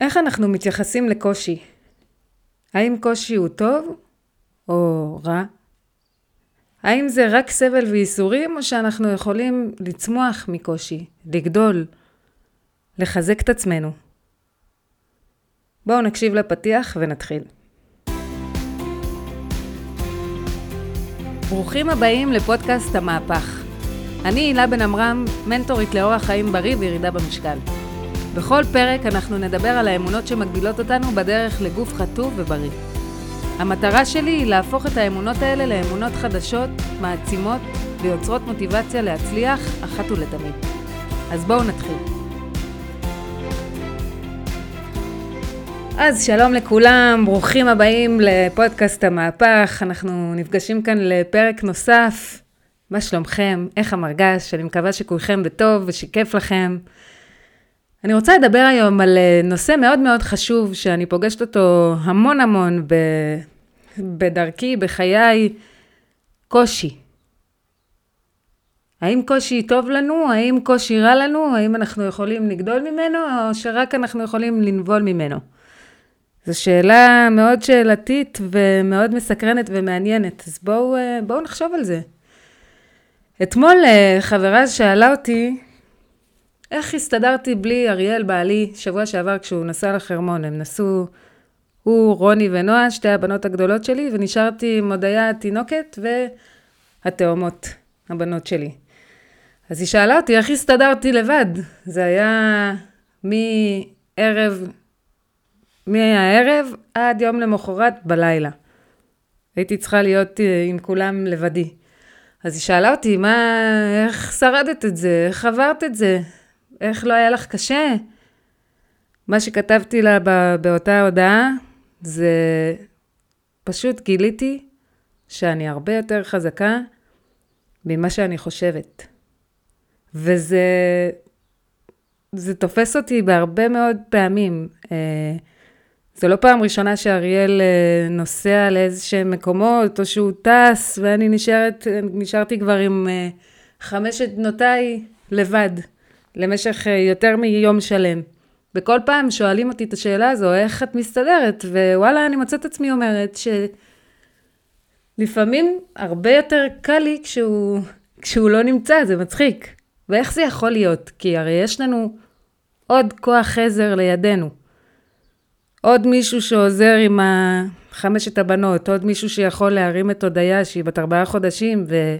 איך אנחנו מתייחסים לקושי? האם קושי הוא טוב או רע? האם זה רק סבל וייסורים, או שאנחנו יכולים לצמוח מקושי, לגדול, לחזק את עצמנו? בואו נקשיב לפתיח ונתחיל. ברוכים הבאים לפודקאסט המהפך. אני הילה בן עמרם, מנטורית לאורח חיים בריא וירידה במשקל. בכל פרק אנחנו נדבר על האמונות שמגבילות אותנו בדרך לגוף חטוב ובריא. המטרה שלי היא להפוך את האמונות האלה לאמונות חדשות, מעצימות ויוצרות מוטיבציה להצליח אחת ולתמיד. אז בואו נתחיל. אז שלום לכולם, ברוכים הבאים לפודקאסט המהפך. אנחנו נפגשים כאן לפרק נוסף. מה שלומכם? איך המרגש? אני מקווה שכולכם בטוב ושכיף לכם. אני רוצה לדבר היום על אה, נושא מאוד מאוד חשוב, שאני פוגשת אותו המון המון ב... בדרכי, בחיי, קושי. האם קושי טוב לנו? האם קושי רע לנו? האם אנחנו יכולים לגדול ממנו, או שרק אנחנו יכולים לנבול ממנו? זו שאלה מאוד שאלתית ומאוד מסקרנת ומעניינת, אז בואו, אה, בואו נחשוב על זה. אתמול אה, חברה שאלה אותי, איך הסתדרתי בלי אריאל בעלי שבוע שעבר כשהוא נסע לחרמון? הם נסעו, הוא, רוני ונועה, שתי הבנות הגדולות שלי, ונשארתי עם הודיה התינוקת והתאומות, הבנות שלי. אז היא שאלה אותי, איך הסתדרתי לבד? זה היה מערב, מהערב עד יום למחרת בלילה. הייתי צריכה להיות אה, עם כולם לבדי. אז היא שאלה אותי, מה, איך שרדת את זה? איך עברת את זה? איך לא היה לך קשה? מה שכתבתי לה באותה הודעה זה פשוט גיליתי שאני הרבה יותר חזקה ממה שאני חושבת. וזה זה תופס אותי בהרבה מאוד פעמים. אה, זו לא פעם ראשונה שאריאל אה, נוסע לאיזשהם מקומות, או שהוא טס, ואני נשארת, נשארתי כבר עם אה, חמשת בנותיי לבד. למשך אה, יותר מיום שלם. וכל פעם שואלים אותי את השאלה הזו, איך את מסתדרת? ווואלה, אני מוצאת עצמי אומרת שלפעמים הרבה יותר קל לי כשהוא, כשהוא לא נמצא, זה מצחיק. ואיך זה יכול להיות? כי הרי יש לנו עוד כוח עזר לידינו. עוד מישהו שעוזר עם חמשת הבנות, עוד מישהו שיכול להרים את הודיה שהיא בת ארבעה חודשים, ו...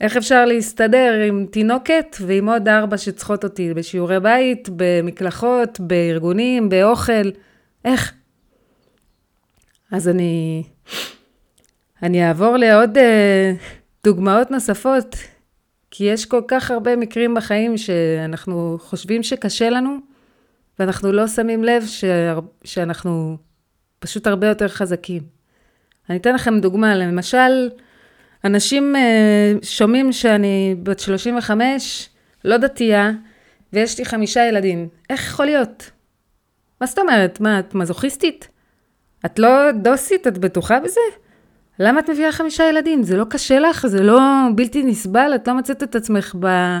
איך אפשר להסתדר עם תינוקת ועם עוד ארבע שצריכות אותי בשיעורי בית, במקלחות, בארגונים, באוכל? איך? אז אני, אני אעבור לעוד אה, דוגמאות נוספות, כי יש כל כך הרבה מקרים בחיים שאנחנו חושבים שקשה לנו, ואנחנו לא שמים לב ש, שאנחנו פשוט הרבה יותר חזקים. אני אתן לכם דוגמה, למשל, אנשים uh, שומעים שאני בת 35, לא דתייה, ויש לי חמישה ילדים. איך יכול להיות? מה זאת אומרת? מה, את מזוכיסטית? את לא דוסית? את בטוחה בזה? למה את מביאה חמישה ילדים? זה לא קשה לך? זה לא בלתי נסבל? את לא מצאת את עצמך ב...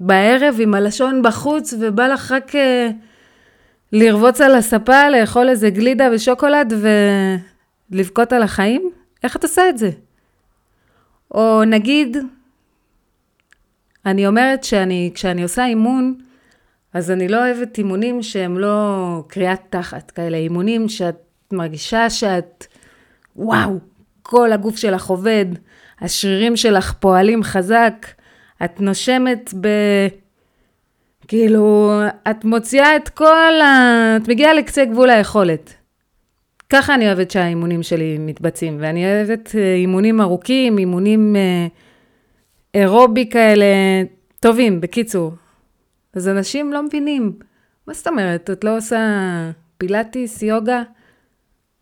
בערב עם הלשון בחוץ, ובא לך רק uh, לרבוץ על הספה, לאכול איזה גלידה ושוקולד ולבכות על החיים? איך את עושה את זה? או נגיד, אני אומרת שאני, כשאני עושה אימון, אז אני לא אוהבת אימונים שהם לא קריאת תחת, כאלה אימונים שאת מרגישה שאת, וואו, כל הגוף שלך עובד, השרירים שלך פועלים חזק, את נושמת ב... כאילו, את מוציאה את כל ה... את מגיעה לקצה גבול היכולת. ככה אני אוהבת שהאימונים שלי מתבצעים, ואני אוהבת אה, אימונים ארוכים, אימונים אה, אירובי כאלה, טובים, בקיצור. אז אנשים לא מבינים, מה זאת אומרת, את לא עושה פילאטיס, יוגה,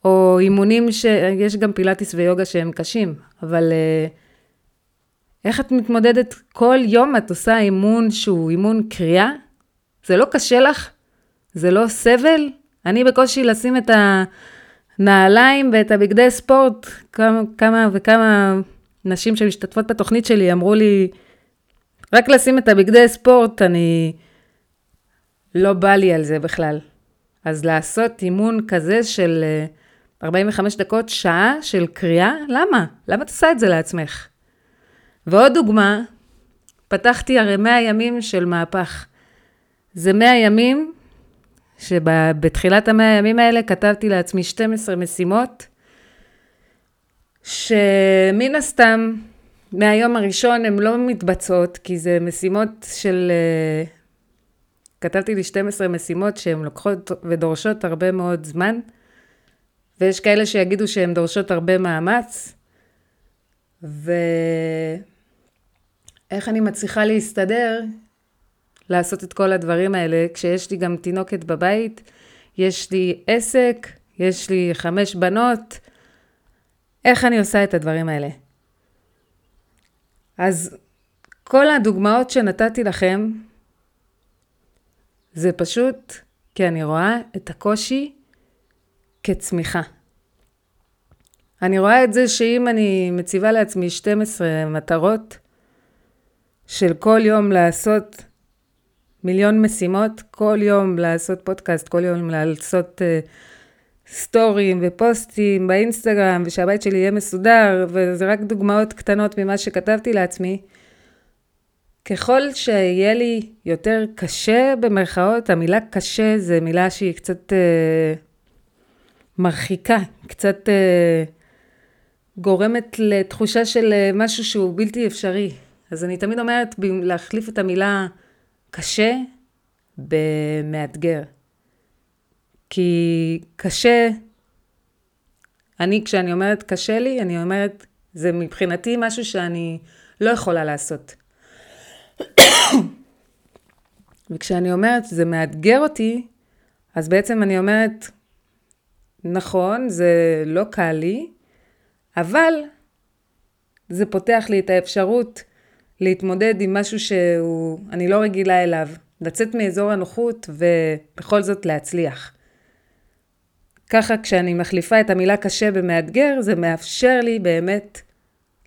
או אימונים ש... יש גם פילאטיס ויוגה שהם קשים, אבל אה, איך את מתמודדת כל יום את עושה אימון שהוא אימון קריאה? זה לא קשה לך? זה לא סבל? אני בקושי לשים את ה... נעליים ואת הבגדי ספורט, כמה, כמה וכמה נשים שמשתתפות בתוכנית שלי אמרו לי, רק לשים את הבגדי ספורט, אני... לא בא לי על זה בכלל. אז לעשות אימון כזה של 45 אה, דקות, שעה של קריאה, למה? למה את עושה את זה לעצמך? ועוד דוגמה, פתחתי הרי 100 ימים של מהפך. זה 100 ימים שבתחילת המאה הימים האלה כתבתי לעצמי 12 משימות, שמן הסתם מהיום הראשון הן לא מתבצעות, כי זה משימות של... אה, כתבתי לי 12 משימות שהן לוקחות ודורשות הרבה מאוד זמן, ויש כאלה שיגידו שהן דורשות הרבה מאמץ, ואיך אני מצליחה להסתדר לעשות את כל הדברים האלה, כשיש לי גם תינוקת בבית, יש לי עסק, יש לי חמש בנות, איך אני עושה את הדברים האלה? אז כל הדוגמאות שנתתי לכם, זה פשוט כי אני רואה את הקושי כצמיחה. אני רואה את זה שאם אני מציבה לעצמי 12 מטרות של כל יום לעשות מיליון משימות, כל יום לעשות פודקאסט, כל יום לעשות uh, סטורים ופוסטים באינסטגרם, ושהבית שלי יהיה מסודר, וזה רק דוגמאות קטנות ממה שכתבתי לעצמי. ככל שיהיה לי יותר קשה במרכאות, המילה קשה זה מילה שהיא קצת uh, מרחיקה, קצת uh, גורמת לתחושה של משהו שהוא בלתי אפשרי. אז אני תמיד אומרת להחליף את המילה קשה במאתגר. כי קשה, אני כשאני אומרת קשה לי, אני אומרת, זה מבחינתי משהו שאני לא יכולה לעשות. וכשאני אומרת זה מאתגר אותי, אז בעצם אני אומרת, נכון, זה לא קל לי, אבל זה פותח לי את האפשרות להתמודד עם משהו שהוא, אני לא רגילה אליו. לצאת מאזור הנוחות ובכל זאת להצליח. ככה כשאני מחליפה את המילה קשה במאתגר, זה מאפשר לי באמת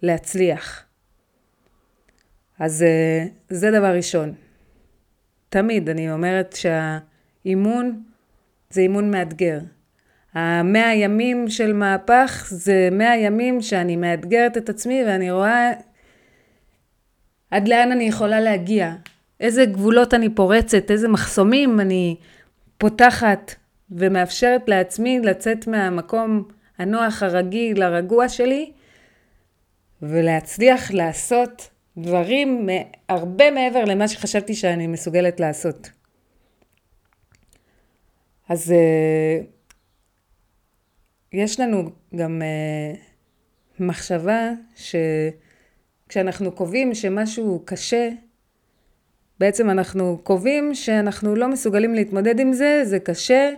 להצליח. אז אה, זה דבר ראשון. תמיד אני אומרת שהאימון זה אימון מאתגר. המאה ימים של מהפך זה מאה ימים שאני מאתגרת את עצמי ואני רואה עד לאן אני יכולה להגיע, איזה גבולות אני פורצת, איזה מחסומים אני פותחת ומאפשרת לעצמי לצאת מהמקום הנוח, הרגיל, הרגוע שלי, ולהצליח לעשות דברים הרבה מעבר למה שחשבתי שאני מסוגלת לעשות. אז uh, יש לנו גם uh, מחשבה ש... כשאנחנו קובעים שמשהו קשה, בעצם אנחנו קובעים שאנחנו לא מסוגלים להתמודד עם זה, זה קשה,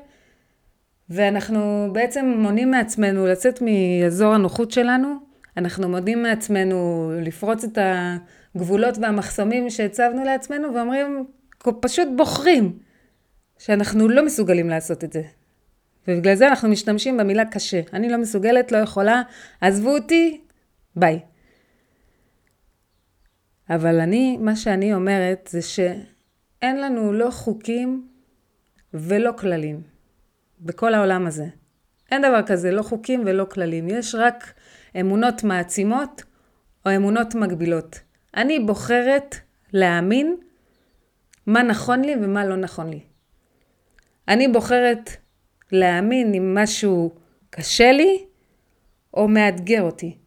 ואנחנו בעצם מונעים מעצמנו לצאת מאזור הנוחות שלנו, אנחנו מונעים מעצמנו לפרוץ את הגבולות והמחסומים שהצבנו לעצמנו, ואומרים, פשוט בוחרים שאנחנו לא מסוגלים לעשות את זה. ובגלל זה אנחנו משתמשים במילה קשה. אני לא מסוגלת, לא יכולה, עזבו אותי, ביי. אבל אני, מה שאני אומרת זה שאין לנו לא חוקים ולא כללים בכל העולם הזה. אין דבר כזה, לא חוקים ולא כללים. יש רק אמונות מעצימות או אמונות מגבילות. אני בוחרת להאמין מה נכון לי ומה לא נכון לי. אני בוחרת להאמין אם משהו קשה לי או מאתגר אותי.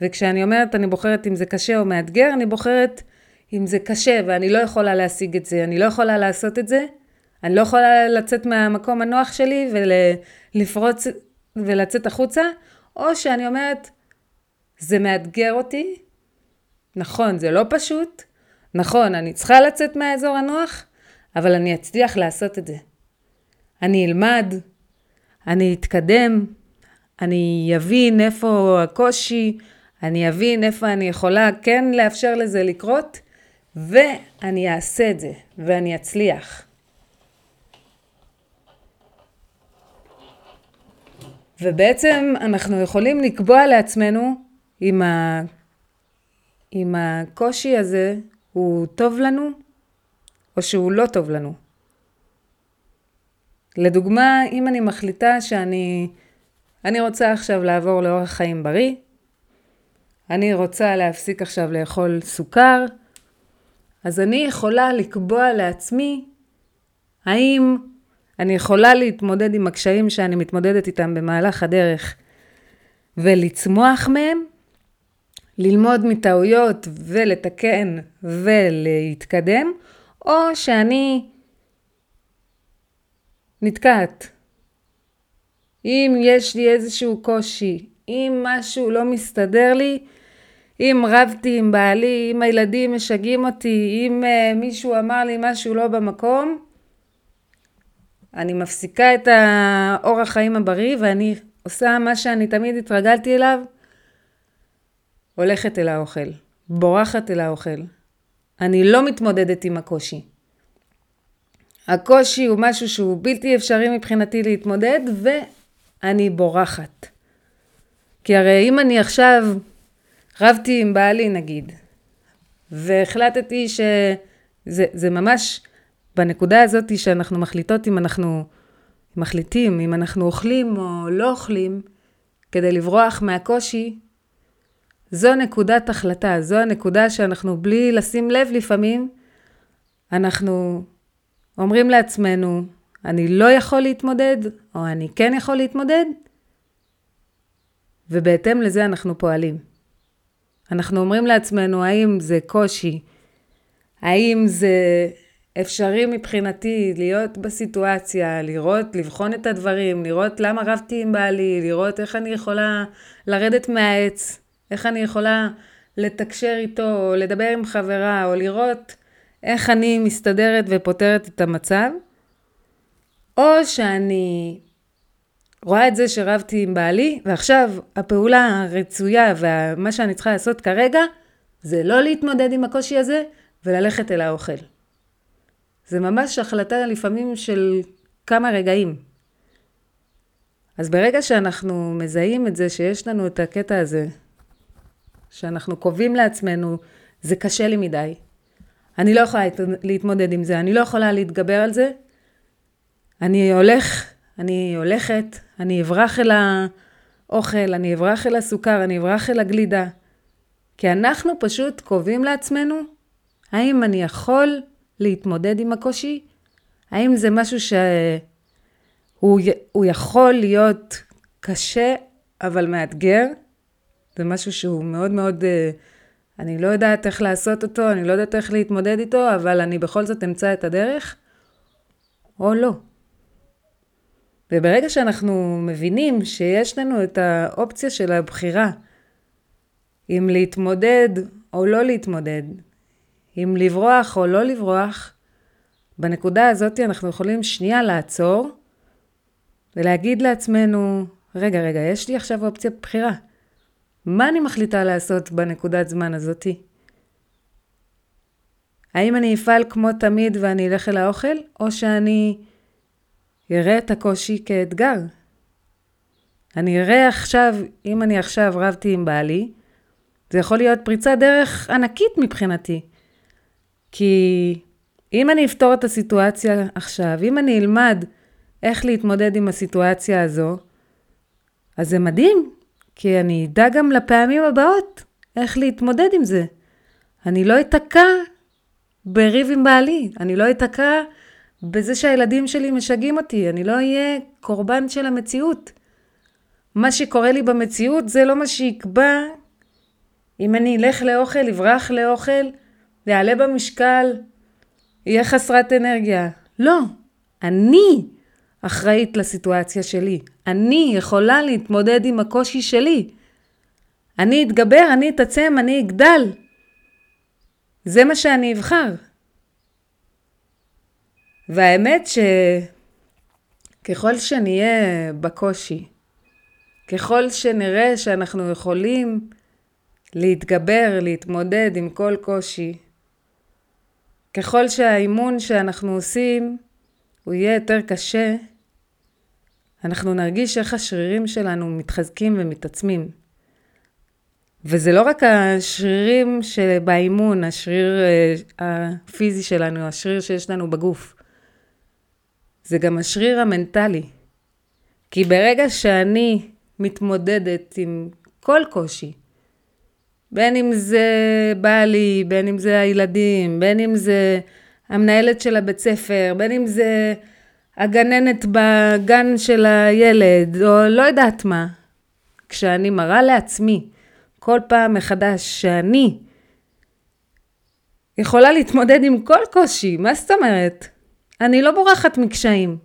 וכשאני אומרת אני בוחרת אם זה קשה או מאתגר, אני בוחרת אם זה קשה ואני לא יכולה להשיג את זה, אני לא יכולה לעשות את זה, אני לא יכולה לצאת מהמקום הנוח שלי ולפרוץ ולצאת החוצה, או שאני אומרת, זה מאתגר אותי, נכון, זה לא פשוט, נכון, אני צריכה לצאת מהאזור הנוח, אבל אני אצליח לעשות את זה. אני אלמד, אני אתקדם, אני אבין איפה הקושי, אני אבין איפה אני יכולה כן לאפשר לזה לקרות, ואני אעשה את זה, ואני אצליח. ובעצם אנחנו יכולים לקבוע לעצמנו אם, ה... אם הקושי הזה הוא טוב לנו או שהוא לא טוב לנו. לדוגמה, אם אני מחליטה שאני אני רוצה עכשיו לעבור לאורח חיים בריא, אני רוצה להפסיק עכשיו לאכול סוכר, אז אני יכולה לקבוע לעצמי האם אני יכולה להתמודד עם הקשיים שאני מתמודדת איתם במהלך הדרך ולצמוח מהם, ללמוד מטעויות ולתקן ולהתקדם, או שאני נתקעת. אם יש לי איזשהו קושי, אם משהו לא מסתדר לי, אם רבתי עם בעלי, אם הילדים משגעים אותי, אם uh, מישהו אמר לי משהו לא במקום, אני מפסיקה את האורח חיים הבריא ואני עושה מה שאני תמיד התרגלתי אליו, הולכת אל האוכל, בורחת אל האוכל. אני לא מתמודדת עם הקושי. הקושי הוא משהו שהוא בלתי אפשרי מבחינתי להתמודד ואני בורחת. כי הרי אם אני עכשיו רבתי עם בעלי נגיד, והחלטתי שזה ממש בנקודה הזאת שאנחנו מחליטות אם אנחנו מחליטים, אם אנחנו אוכלים או לא אוכלים, כדי לברוח מהקושי, זו נקודת החלטה, זו הנקודה שאנחנו בלי לשים לב לפעמים, אנחנו אומרים לעצמנו, אני לא יכול להתמודד, או אני כן יכול להתמודד, ובהתאם לזה אנחנו פועלים. אנחנו אומרים לעצמנו, האם זה קושי? האם זה אפשרי מבחינתי להיות בסיטואציה, לראות, לבחון את הדברים, לראות למה רבתי עם בעלי, לראות איך אני יכולה לרדת מהעץ, איך אני יכולה לתקשר איתו, או לדבר עם חברה, או לראות איך אני מסתדרת ופותרת את המצב, או שאני רואה את זה שרבתי עם בעלי, ועכשיו הפעולה הרצויה ומה שאני צריכה לעשות כרגע, זה לא להתמודד עם הקושי הזה וללכת אל האוכל. זה ממש החלטה לפעמים של כמה רגעים. אז ברגע שאנחנו מזהים את זה, שיש לנו את הקטע הזה, שאנחנו קובעים לעצמנו, זה קשה לי מדי, אני לא יכולה להתמודד עם זה, אני לא יכולה להתגבר על זה, אני הולך, אני הולכת, אני אברח אל האוכל, אני אברח אל הסוכר, אני אברח אל הגלידה. כי אנחנו פשוט קובעים לעצמנו, האם אני יכול להתמודד עם הקושי? האם זה משהו שהוא יכול להיות קשה, אבל מאתגר? זה משהו שהוא מאוד מאוד, אה, אני לא יודעת איך לעשות אותו, אני לא יודעת איך להתמודד איתו, אבל אני בכל זאת אמצא את הדרך, או לא. וברגע שאנחנו מבינים שיש לנו את האופציה של הבחירה, אם להתמודד או לא להתמודד, אם לברוח או לא לברוח, בנקודה הזאת אנחנו יכולים שנייה לעצור ולהגיד לעצמנו, רגע, רגע, יש לי עכשיו אופציה בחירה. מה אני מחליטה לעשות בנקודת זמן הזאתי? האם אני אפעל כמו תמיד ואני אלך אל האוכל, או שאני אראה את הקושי כאתגר? אני אראה עכשיו, אם אני עכשיו רבתי עם בעלי, זה יכול להיות פריצת דרך ענקית מבחינתי. כי אם אני אפתור את הסיטואציה עכשיו, אם אני אלמד איך להתמודד עם הסיטואציה הזו, אז זה מדהים, כי אני אדע גם לפעמים הבאות איך להתמודד עם זה. אני לא אתקע בריב עם בעלי, אני לא אתקע בזה שהילדים שלי משגעים אותי, אני לא אהיה קורבן של המציאות. מה שקורה לי במציאות זה לא מה שיקבע אם אני אלך לאוכל, אברח לאוכל, ויעלה במשקל, יהיה חסרת אנרגיה. לא, אני אחראית לסיטואציה שלי. אני יכולה להתמודד עם הקושי שלי. אני אתגבר, אני אתעצם, אני אגדל. זה מה שאני אבחר. והאמת שככל שנהיה בקושי, ככל שנראה שאנחנו יכולים להתגבר, להתמודד עם כל קושי, ככל שהאימון שאנחנו עושים הוא יהיה יותר קשה, אנחנו נרגיש איך השרירים שלנו מתחזקים ומתעצמים. וזה לא רק השרירים שבאימון, השריר אה, הפיזי שלנו, השריר שיש לנו בגוף. זה גם השריר המנטלי. כי ברגע שאני מתמודדת עם כל קושי, בין אם זה בעלי, בין אם זה הילדים, בין אם זה המנהלת של הבית ספר, בין אם זה הגננת בגן של הילד, או לא יודעת מה. כשאני מראה לעצמי כל פעם מחדש שאני יכולה להתמודד עם כל קושי, מה זאת אומרת? אני לא בורחת מקשיים.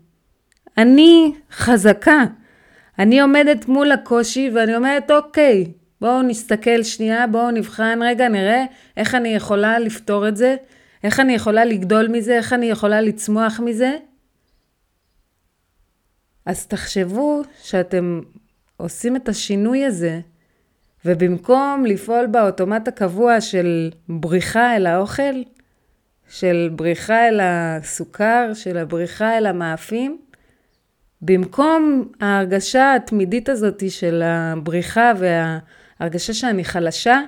אני חזקה. אני עומדת מול הקושי ואני אומרת, אוקיי, בואו נסתכל שנייה, בואו נבחן רגע, נראה איך אני יכולה לפתור את זה, איך אני יכולה לגדול מזה, איך אני יכולה לצמוח מזה. אז תחשבו שאתם עושים את השינוי הזה, ובמקום לפעול באוטומט הקבוע של בריחה אל האוכל, של בריחה אל הסוכר, של הבריחה אל המאפים, במקום ההרגשה התמידית הזאת של הבריחה וההרגשה שאני חלשה,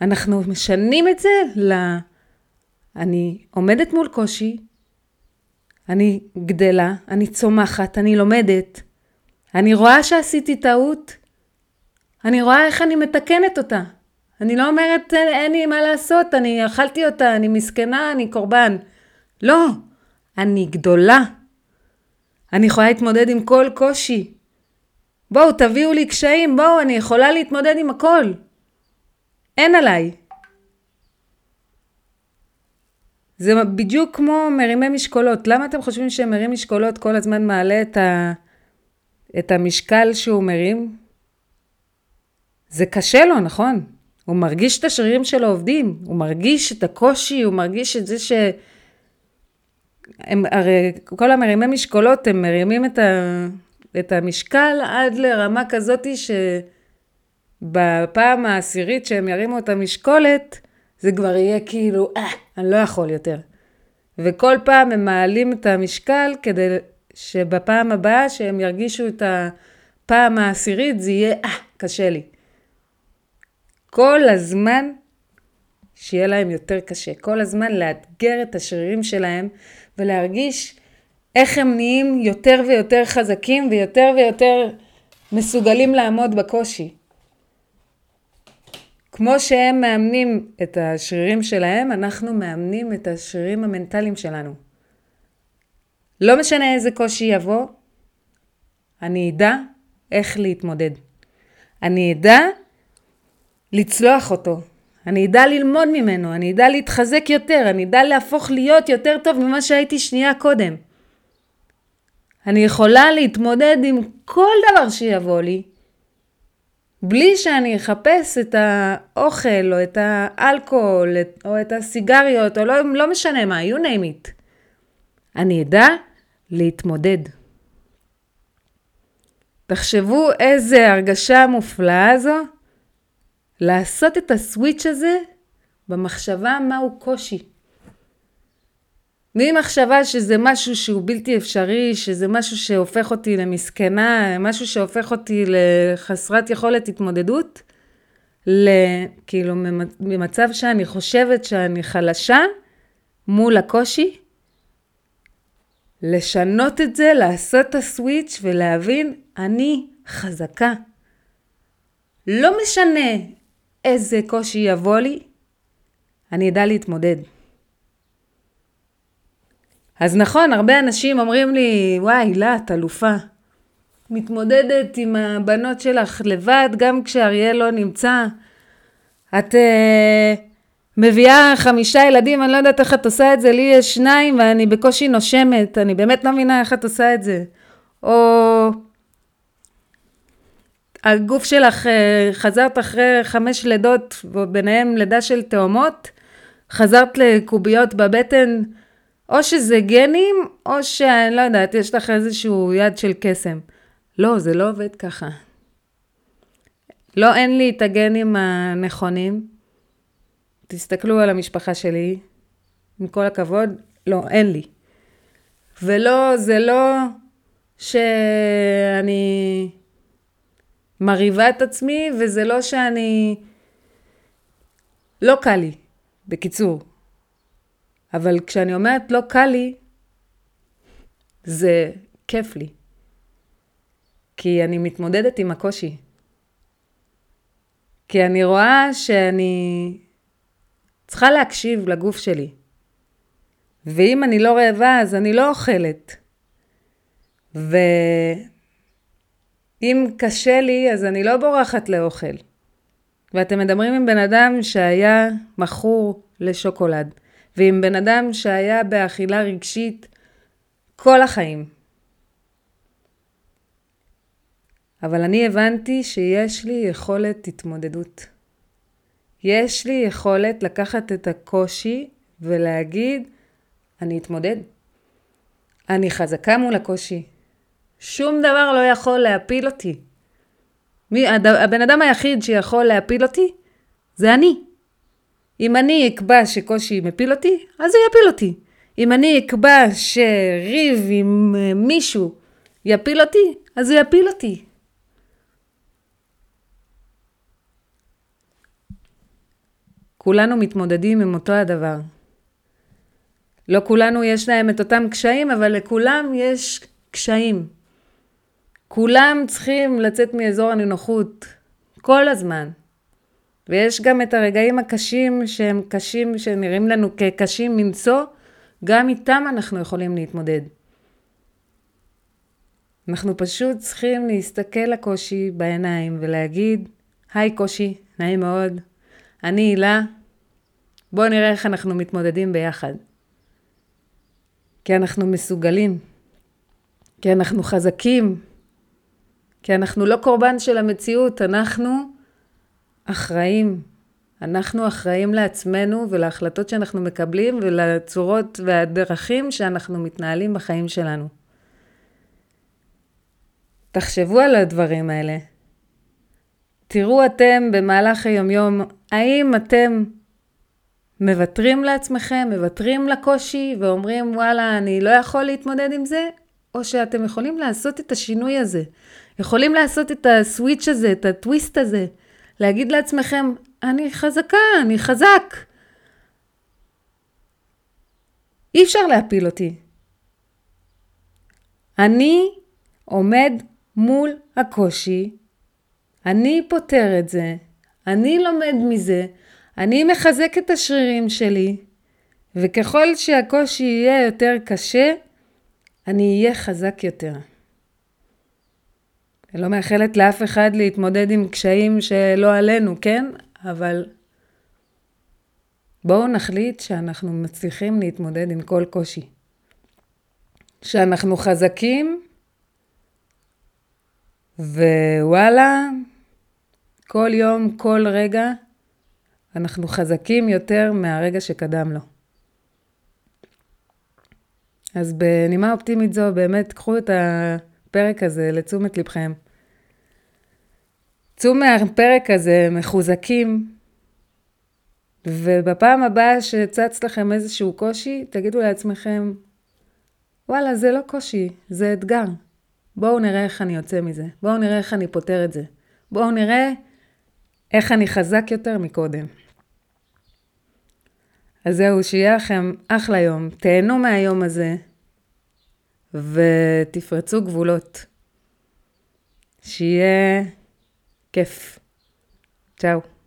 אנחנו משנים את זה ל... אני עומדת מול קושי, אני גדלה, אני צומחת, אני לומדת, אני רואה שעשיתי טעות, אני רואה איך אני מתקנת אותה. אני לא אומרת אין לי מה לעשות, אני אכלתי אותה, אני מסכנה, אני קורבן. לא, אני גדולה. אני יכולה להתמודד עם כל קושי. בואו, תביאו לי קשיים, בואו, אני יכולה להתמודד עם הכל. אין עליי. זה בדיוק כמו מרימי משקולות. למה אתם חושבים שמרים משקולות כל הזמן מעלה את, ה... את המשקל שהוא מרים? זה קשה לו, נכון? הוא מרגיש את השרירים שלו עובדים, הוא מרגיש את הקושי, הוא מרגיש את זה ש... הם, הרי כל המרימי משקולות, הם מרימים את, ה... את המשקל עד לרמה כזאת שבפעם העשירית שהם ירימו את המשקולת, זה כבר יהיה כאילו, אה, אני לא יכול יותר. וכל פעם הם מעלים את המשקל כדי שבפעם הבאה שהם ירגישו את הפעם העשירית, זה יהיה, אה, קשה לי. כל הזמן שיהיה להם יותר קשה. כל הזמן לאתגר את השרירים שלהם ולהרגיש איך הם נהיים יותר ויותר חזקים ויותר ויותר מסוגלים לעמוד בקושי. כמו שהם מאמנים את השרירים שלהם, אנחנו מאמנים את השרירים המנטליים שלנו. לא משנה איזה קושי יבוא, אני אדע איך להתמודד. אני אדע לצלוח אותו. אני אדע ללמוד ממנו, אני אדע להתחזק יותר, אני אדע להפוך להיות יותר טוב ממה שהייתי שנייה קודם. אני יכולה להתמודד עם כל דבר שיבוא לי, בלי שאני אחפש את האוכל, או את האלכוהול, או את הסיגריות, או לא, לא משנה מה, you name it. אני אדע להתמודד. תחשבו איזה הרגשה מופלאה זו. לעשות את הסוויץ' הזה במחשבה מהו קושי. ממחשבה שזה משהו שהוא בלתי אפשרי, שזה משהו שהופך אותי למסכנה, משהו שהופך אותי לחסרת יכולת התמודדות, כאילו ממצב שאני חושבת שאני חלשה מול הקושי, לשנות את זה, לעשות את הסוויץ' ולהבין, אני חזקה. לא משנה איזה קושי יבוא לי, אני אדע להתמודד. אז נכון, הרבה אנשים אומרים לי, וואי, לא, את אלופה. מתמודדת עם הבנות שלך לבד, גם כשאריאל לא נמצא. את uh, מביאה חמישה ילדים, אני לא יודעת איך את עושה את זה, לי יש שניים ואני בקושי נושמת, אני באמת לא מבינה איך את עושה את זה. או הגוף שלך, אה, חזרת אחרי חמש לידות, וביניהם לידה של תאומות, חזרת לקוביות בבטן, או שזה גנים, או שאני לא יודעת, יש לך איזשהו יד של קסם. לא, זה לא עובד ככה. לא, אין לי את הגנים הנכונים. תסתכלו על המשפחה שלי, עם כל הכבוד, לא, אין לי. ולא, זה לא שאני מרהיבה את עצמי, וזה לא שאני... לא קל לי, בקיצור. אבל כשאני אומרת לא קל לי, זה כיף לי. כי אני מתמודדת עם הקושי. כי אני רואה שאני צריכה להקשיב לגוף שלי. ואם אני לא רעבה, אז אני לא אוכלת. ואם קשה לי, אז אני לא בורחת לאוכל. ואתם מדברים עם בן אדם שהיה מכור לשוקולד, ועם בן אדם שהיה באכילה רגשית כל החיים. אבל אני הבנתי שיש לי יכולת התמודדות. יש לי יכולת לקחת את הקושי ולהגיד, אני אתמודד. אני חזקה מול הקושי. שום דבר לא יכול להפיל אותי. מי, הבן אדם היחיד שיכול להפיל אותי זה אני. אם אני אקבע שקושי מפיל אותי, אז הוא יפיל אותי. אם אני אקבע שריב עם אה, מישהו יפיל אותי, אז הוא יפיל אותי. כולנו מתמודדים עם אותו הדבר. לא כולנו יש להם את אותם קשיים, אבל לכולם יש קשיים. כולם צריכים לצאת מאזור הנינוחות כל הזמן. ויש גם את הרגעים הקשים שהם קשים, שנראים לנו כקשים מנשוא, גם איתם אנחנו יכולים להתמודד. אנחנו פשוט צריכים להסתכל לקושי בעיניים ולהגיד, היי קושי, נעים מאוד, אני הילה, בואו נראה איך אנחנו מתמודדים ביחד. כי אנחנו מסוגלים, כי אנחנו חזקים, כי אנחנו לא קורבן של המציאות, אנחנו אחראים. אנחנו אחראים לעצמנו ולהחלטות שאנחנו מקבלים ולצורות והדרכים שאנחנו מתנהלים בחיים שלנו. תחשבו על הדברים האלה. תראו אתם במהלך היומיום, האם אתם מוותרים לעצמכם, מוותרים לקושי ואומרים וואלה אני לא יכול להתמודד עם זה, או שאתם יכולים לעשות את השינוי הזה, יכולים לעשות את הסוויץ' הזה, את הטוויסט הזה, להגיד לעצמכם אני חזקה, אני חזק. אי אפשר להפיל אותי. אני עומד מול הקושי, אני פותר את זה, אני לומד מזה, אני מחזק את השרירים שלי, וככל שהקושי יהיה יותר קשה, אני אהיה חזק יותר. אני לא מאחלת לאף אחד להתמודד עם קשיים שלא עלינו, כן? אבל בואו נחליט שאנחנו מצליחים להתמודד עם כל קושי. שאנחנו חזקים, ווואלה, כל יום, כל רגע, אנחנו חזקים יותר מהרגע שקדם לו. אז בנימה אופטימית זו, באמת, קחו את הפרק הזה לתשומת לבכם. צאו מהפרק הזה מחוזקים, ובפעם הבאה שצץ לכם איזשהו קושי, תגידו לעצמכם, וואלה, זה לא קושי, זה אתגר. בואו נראה איך אני יוצא מזה. בואו נראה איך אני פותר את זה. בואו נראה איך אני חזק יותר מקודם. אז זהו, שיהיה לכם אחלה יום. תהנו מהיום הזה, ותפרצו גבולות. שיהיה כיף. צ'או.